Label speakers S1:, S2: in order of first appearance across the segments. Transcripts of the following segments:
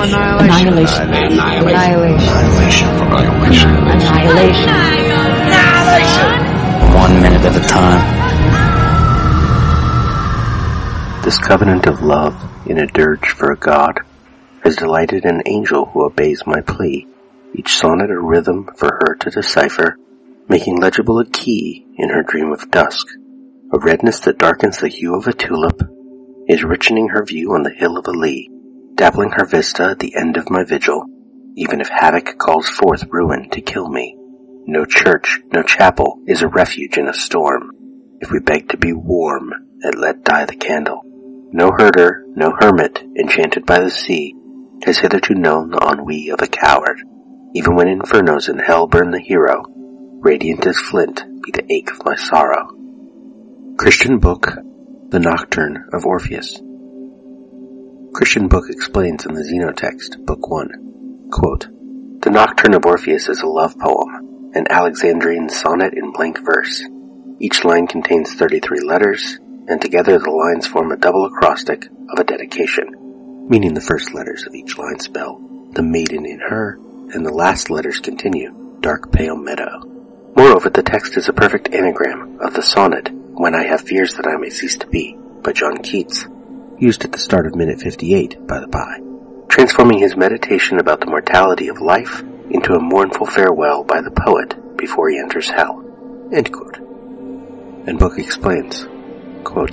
S1: Annihilation.
S2: Annihilation.
S1: Annihilation.
S2: Annihilation.
S1: Annihilation.
S2: One minute at a time.
S3: This covenant of love, in a dirge for a god, has delighted an angel who obeys my plea, each sonnet a rhythm for her to decipher, making legible a key in her dream of dusk, a redness that darkens the hue of a tulip, is richening her view on the hill of a lea, dappling her vista at the end of my vigil, even if havoc calls forth ruin to kill me. No church, no chapel is a refuge in a storm. If we beg to be warm, and let die the candle. No herder, no hermit, enchanted by the sea, has hitherto known the ennui of a coward. Even when infernos in hell burn the hero, radiant as flint be the ache of my sorrow. Christian Bök, The Nocturne of Orpheus. Christian Bök explains in the Xenotext, Book 1, quote, The Nocturne of Orpheus is a love poem, an Alexandrine sonnet in blank verse. Each line contains 33 letters, and together the lines form a double acrostic of a dedication, meaning the first letters of each line spell the maiden in her, and the last letters continue dark pale meadow. Moreover, the text is a perfect anagram of the sonnet When I Have Fears That I May Cease to Be by John Keats, used at the start of minute 58 by the by, transforming his meditation about the mortality of life into a mournful farewell by the poet before he enters hell. And Bök explains, quote,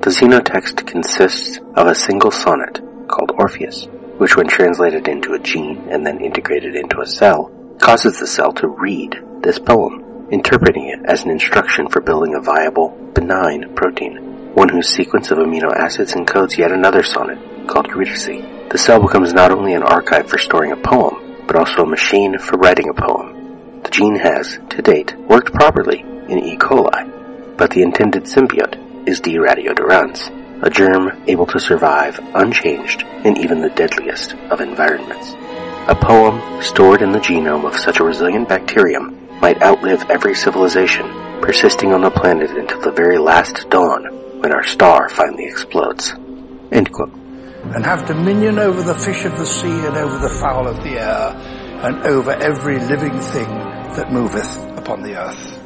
S3: The Xenotext consists of a single sonnet called Orpheus, which when translated into a gene and then integrated into a cell, causes the cell to read this poem, interpreting it as an instruction for building a viable, benign protein, one whose sequence of amino acids encodes yet another sonnet called Eurydice. The cell becomes not only an archive for storing a poem, but also a machine for writing a poem. The gene has, to date, worked properly in E. coli, but the intended symbiote is D. radiodurans, a germ able to survive unchanged in even the deadliest of environments. A poem stored in the genome of such a resilient bacterium might outlive every civilization, persisting on the planet until the very last dawn when our star finally explodes. End quote.
S4: and have dominion over the fish of the sea and over the fowl of the air and over every living thing that moveth upon the earth.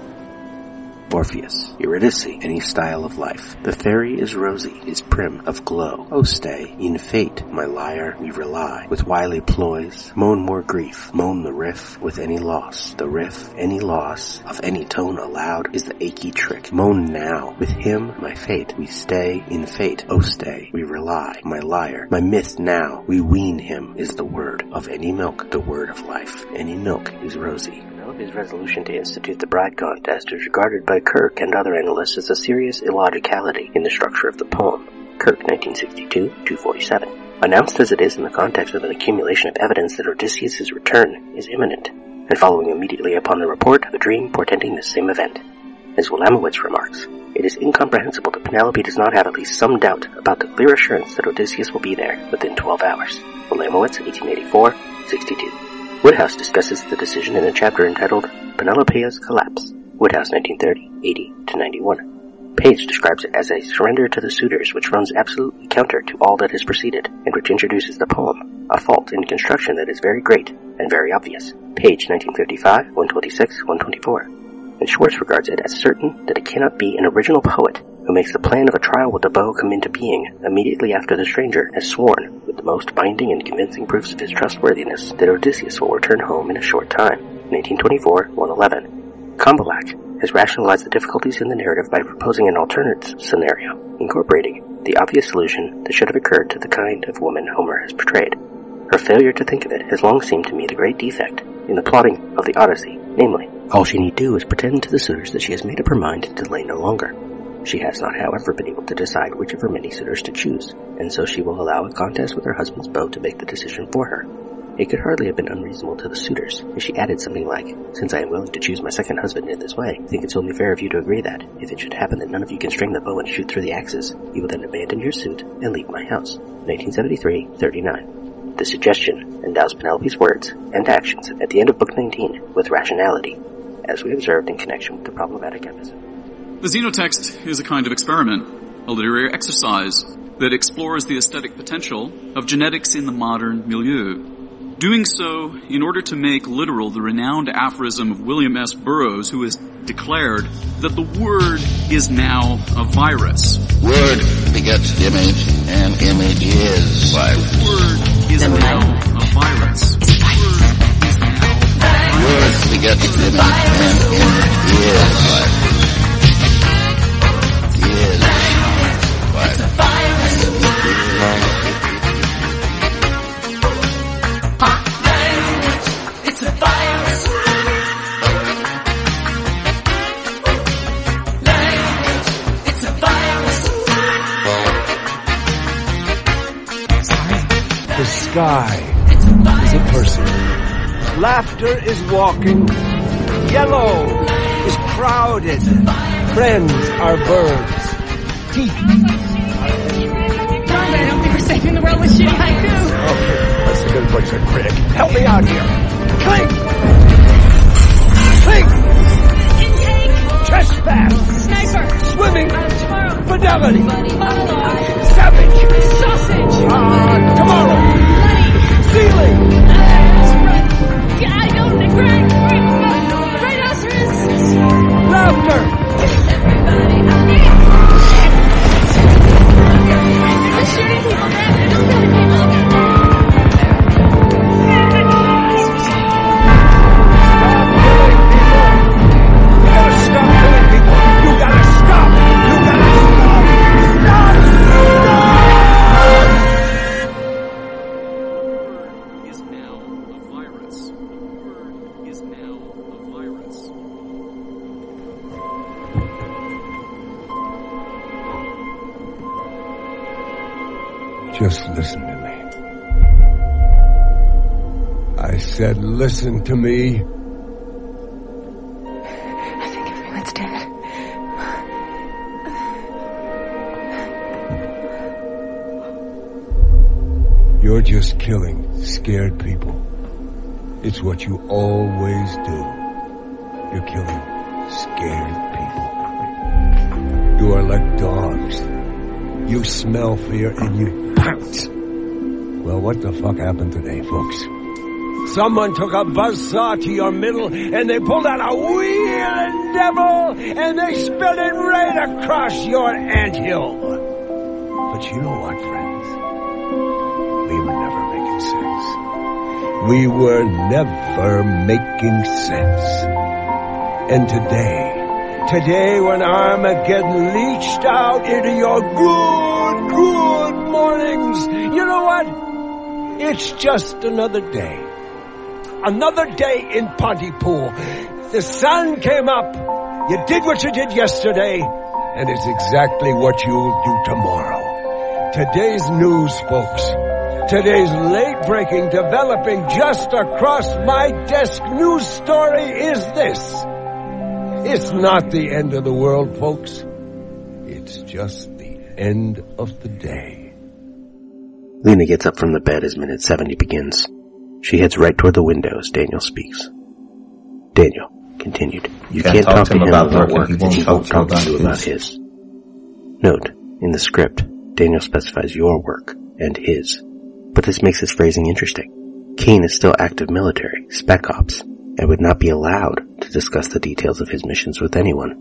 S3: Orpheus, Eurydice, any style of life. The fairy is rosy, is prim, of glow. Oh stay, in fate, my lyre, we rely. With wily ploys, moan more grief, moan the riff with any loss. The riff, any loss, of any tone allowed, is the achy trick. Moan now, with him, my fate, we stay, in fate. Oh stay, we rely. My lyre, my myth now, we wean him, is the word of any milk, the word of life. Any milk is rosy. Penelope's resolution to institute the bride contest is regarded by Kirk and other analysts as a serious illogicality in the structure of the poem. Kirk, 1962-247. Announced as it is in the context of an accumulation of evidence that Odysseus' return is imminent, and following immediately upon the report of a dream portending this same event. As Wilamowitz remarks, it is incomprehensible that Penelope does not have at least some doubt about the clear assurance that Odysseus will be there within 12 hours. Wilamowitz, 1884-62. Woodhouse discusses the decision in a chapter entitled Penelope's Collapse. Woodhouse 1930, 80-91. Page describes it as a surrender to the suitors which runs absolutely counter to all that has preceded, and which introduces the poem, a fault in construction that is very great and very obvious. Page 1955, 126, 124. And Schwartz regards it as certain that it cannot be an original poet who makes the plan of a trial with the bow come into being immediately after the stranger has sworn, with the most binding and convincing proofs of his trustworthiness, that Odysseus will return home in a short time. 1924, 111. Combellack has rationalized the difficulties in the narrative by proposing an alternate scenario, incorporating the obvious solution that should have occurred to the kind of woman Homer has portrayed. Her failure to think of it has long seemed to me the great defect in the plotting of the Odyssey, namely, all she need do is pretend to the suitors that she has made up her mind to delay no longer. She has not, however, been able to decide which of her many suitors to choose, and so she will allow a contest with her husband's bow to make the decision for her. It could hardly have been unreasonable to the suitors if she added something like, Since I am willing to choose my second husband in this way, I think it's only fair of you to agree that, if it should happen that none of you can string the bow and shoot through the axes, you will then abandon your suit and leave my house. 1973-39. The suggestion endows Penelope's words and actions at the end of Book 19 with rationality, as we observed in connection with the problematic episode.
S5: The Xenotext is a kind of experiment, a literary exercise that that explores the aesthetic potential of genetics in the modern milieu. Doing so in order to make literal the renowned aphorism of William S. Burroughs, who has declared that the word is now a virus.
S6: Word begets image, and image is virus.
S5: Word is now a virus.
S6: Word begets image, and image is virus.
S7: Laughter is walking. Yellow is crowded. Friends are birds. Teeth.
S8: Darn, I don't think we're saving the world with shitty haiku.
S7: Listen to me.
S1: I think everyone's dead.
S7: You're just killing scared people. It's what you always do. You're killing scared people. You are like dogs. You smell fear and you pounce. Well, what the fuck happened today, folks? Someone took a buzzsaw to your middle and they pulled out a wheeling devil and they spilled it right across your anthill. But you know what, friends? We were never making sense. We were never making sense. And today, today when Armageddon leached out into your good, good mornings, you know what? It's just another day. Another day in Pontypool. The sun came up. You did what you did yesterday, and it's exactly what you'll do tomorrow. Today's news, folks. Today's late breaking, developing just across my desk news story is this. It's not the end of the world, folks. It's just the end of the day.
S3: Lena gets up from the bed as minute 70 begins. She heads right toward the window as Daniel speaks. Daniel continued. You can't, talk, to him about, work, and he won't talk to you about his. Note, in the script, Daniel specifies your work and his. But this makes his phrasing interesting. Kane is still active military, spec ops, and would not be allowed to discuss the details of his missions with anyone.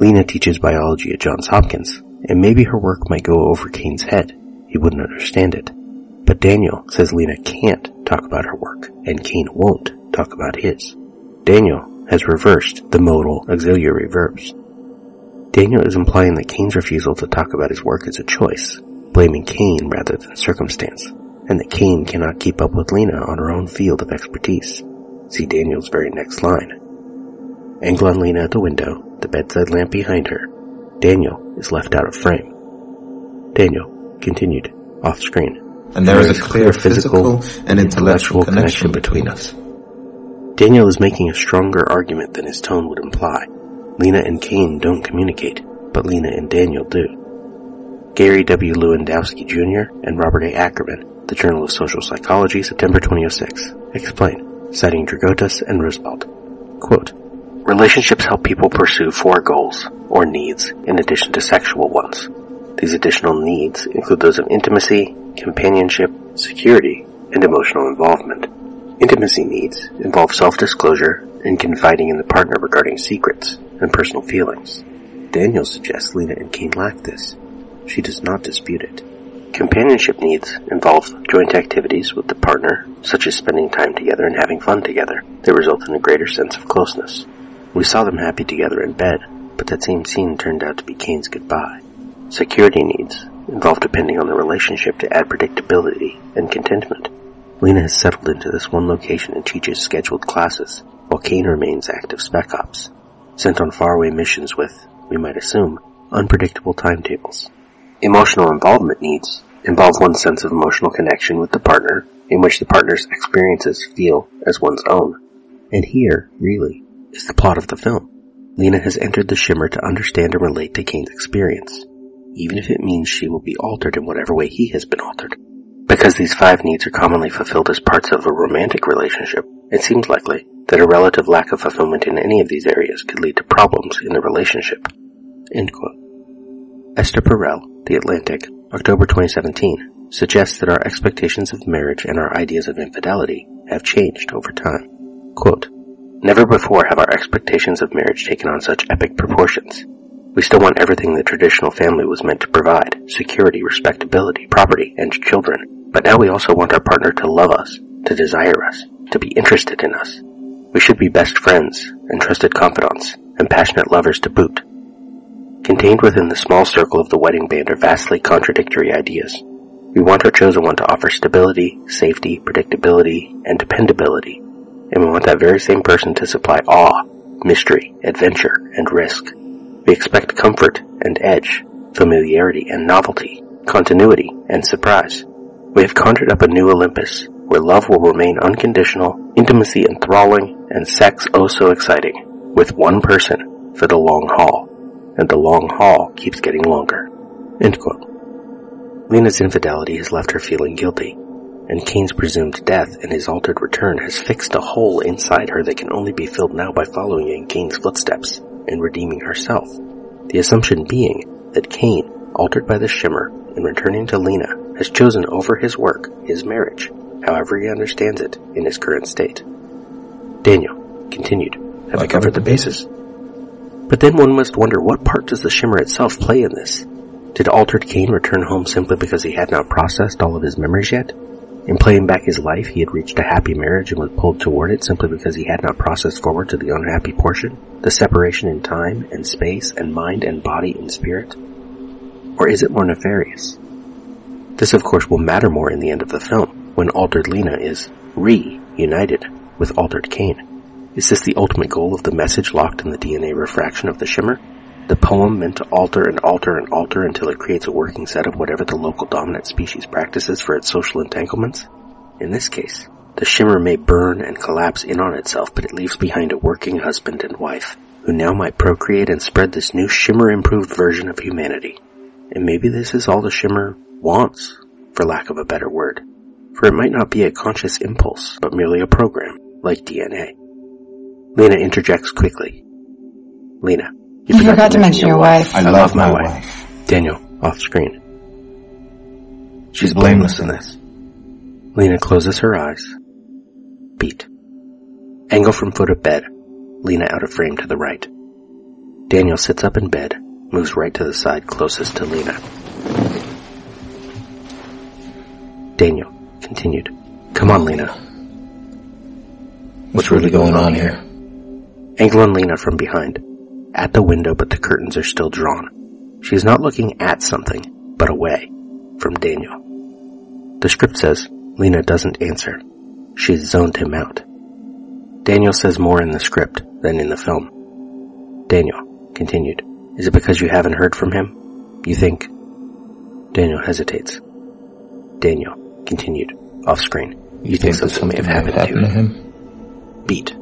S3: Lena teaches biology at Johns Hopkins, and maybe her work might go over Kane's head. He wouldn't understand it. But Daniel says Lena can't talk about her work, and Kane won't talk about his. Daniel has reversed the modal auxiliary verbs. Daniel is implying that Kane's refusal to talk about his work is a choice, blaming Kane rather than circumstance, and that Kane cannot keep up with Lena on her own field of expertise. See Daniel's very next line. Angle on Lena at the window, the bedside lamp behind her. Daniel is left out of frame. Daniel continued, off screen.
S9: And there is a clear physical and intellectual connection between us.
S3: Daniel is making a stronger argument than his tone would imply. Lena and Kane don't communicate, but Lena and Daniel do. Gary W. Lewandowski Jr. and Robert A. Ackerman, The Journal of Social Psychology, September 2006, explain, citing Drigotas and Rusbult. Quote, Relationships help people pursue four goals, or needs, in addition to sexual ones. These additional needs include those of intimacy, companionship, security, and emotional involvement. Intimacy needs involve self-disclosure and confiding in the partner regarding secrets and personal feelings. Daniel suggests Lena and Kane lack this. She does not dispute it. Companionship needs involve joint activities with the partner, such as spending time together and having fun together, They result in a greater sense of closeness. We saw them happy together in bed, but that same scene turned out to be Kane's goodbye. Security needs involve depending on the relationship to add predictability and contentment. Lena has settled into this one location and teaches scheduled classes, while Kane remains active spec ops, sent on faraway missions with, we might assume, unpredictable timetables. Emotional involvement needs involve one's sense of emotional connection with the partner, in which the partner's experiences feel as one's own. And here, really, is the plot of the film. Lena has entered the Shimmer to understand and relate to Kane's experience, even if it means she will be altered in whatever way he has been altered. Because these five needs are commonly fulfilled as parts of a romantic relationship, it seems likely that a relative lack of fulfillment in any of these areas could lead to problems in the relationship. Esther Perel, The Atlantic, October 2017, suggests that our expectations of marriage and our ideas of infidelity have changed over time. Quote, Never before have our expectations of marriage taken on such epic proportions. We still want everything the traditional family was meant to provide security, respectability, property, and children. But now we also want our partner to love us, to desire us, to be interested in us. We should be best friends and trusted confidants and passionate lovers to boot. Contained within the small circle of the wedding band are vastly contradictory ideas. We want our chosen one to offer stability, safety, predictability, and dependability. And we want that very same person to supply awe, mystery, adventure, and risk. We expect comfort and edge, familiarity and novelty, continuity and surprise. We have conjured up a new Olympus, where love will remain unconditional, intimacy enthralling, and sex oh so exciting, with one person for the long haul and the long haul keeps getting longer. End quote. Lena's infidelity has left her feeling guilty, and Kane's presumed death and his altered return has fixed a hole inside her that can only be filled now by following in Kane's footsteps and redeeming herself. The assumption being that Kane, altered by the shimmer and returning to Lena, has chosen over his work, his marriage, however he understands it in his current state. Daniel continued, have I covered the bases? But then one must wonder what part does the Shimmer itself play in this? Did Altered Kane return home simply because he had not processed all of his memories yet? In playing back his life, he had reached a happy marriage and was pulled toward it simply because he had not processed forward to the unhappy portion, the separation in time and space and mind and body and spirit? Or is it more nefarious? This of course will matter more in the end of the film, when Altered Lena is reunited with Altered Kane. Is this the ultimate goal of the message locked in the DNA refraction of the shimmer? The poem meant to alter and alter and alter until it creates a working set of whatever the local dominant species practices for its social entanglements? In this case, the shimmer may burn and collapse in on itself, but it leaves behind a working husband and wife, who now might procreate and spread this new shimmer improved version of humanity. And maybe this is all the shimmer wants, for lack of a better word. For it might not be a conscious impulse, but merely a program, like DNA. Lena interjects quickly. Lena,
S1: you, you forgot, to mention your wife.
S3: I, I love, love, my wife. wife. Daniel, off screen. She's blameless in this. Lena closes her eyes. Beat. Angle from foot of bed. Lena out of frame to the right. Daniel sits up in bed, moves right to the side closest to Lena. Daniel continued. Come on, Lena.
S9: What's really going on here?
S3: Angle and Lena from behind. At the window, but the curtains are still drawn. She is not looking at something, but away from Daniel. The script says Lena doesn't answer. She's zoned him out. Daniel says more in the script than in the film. Daniel continued. Is it because you haven't heard from him? You think? Daniel hesitates. Daniel continued, off screen.
S9: You, you think, think something may have happened, happened to him?
S3: Beat.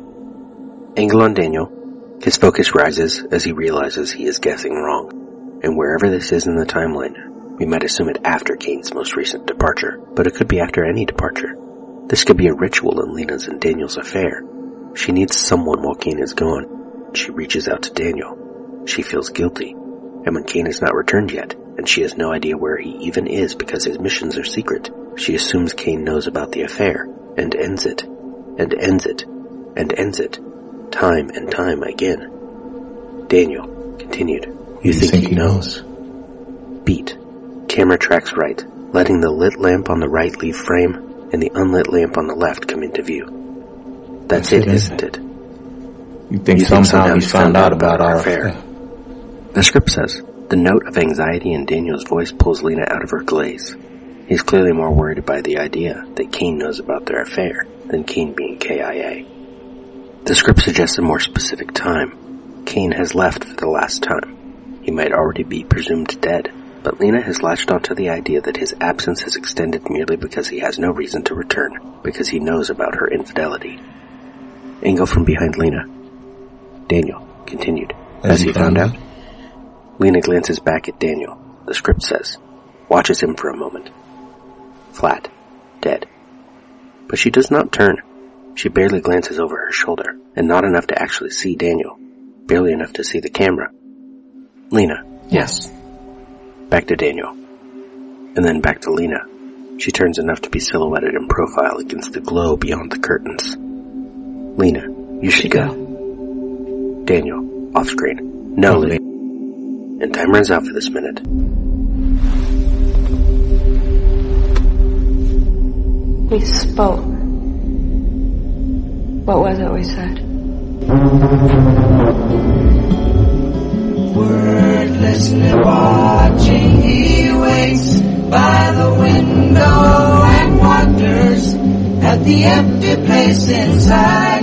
S3: Angle on Daniel. His focus rises as he realizes he is guessing wrong. And wherever this is in the timeline, we might assume it after Kane's most recent departure, but it could be after any departure. This could be a ritual in Lena's and Daniel's affair. She needs someone while Kane is gone. She reaches out to Daniel. She feels guilty. And when Kane has not returned yet, and she has no idea where he even is because his missions are secret. She assumes Kane knows about the affair, and ends it, and ends it, and ends it, time and time again. Daniel continued, You, think, he knows? Beat. Camera tracks right, letting the lit lamp on the right leave frame and the unlit lamp on the left come into view. That's,
S9: That's
S3: it,
S9: it,
S3: isn't eh? it?
S9: You think
S3: You
S9: somehow he's found out about our
S3: affair. The script says, the note of anxiety in Daniel's voice pulls Lena out of her glaze. He's clearly more worried by the idea that Kane knows about their affair than Kane being KIA. The script suggests a more specific time. Kane has left for the last time. He might already be presumed dead, but Lena has latched onto the idea that his absence has extended merely because he has no reason to return, because he knows about her infidelity. Angle from behind Lena. Daniel continued. Has he found out? Lena glances back at Daniel. The script says, watches him for a moment. Flat. Dead. But she does not turn. She barely glances over her shoulder, and not enough to actually see Daniel. Barely enough to see the camera. Lena.
S1: Yes.
S3: Back to Daniel. And then back to Lena. She turns enough to be silhouetted in profile against the glow beyond the curtains. Lena, you should go. Daniel, off screen. No, oh, Lena. And time runs out for this minute.
S1: We spoke. What was it we said?
S10: Wordlessly watching, he waits by the window and wonders at the empty place inside.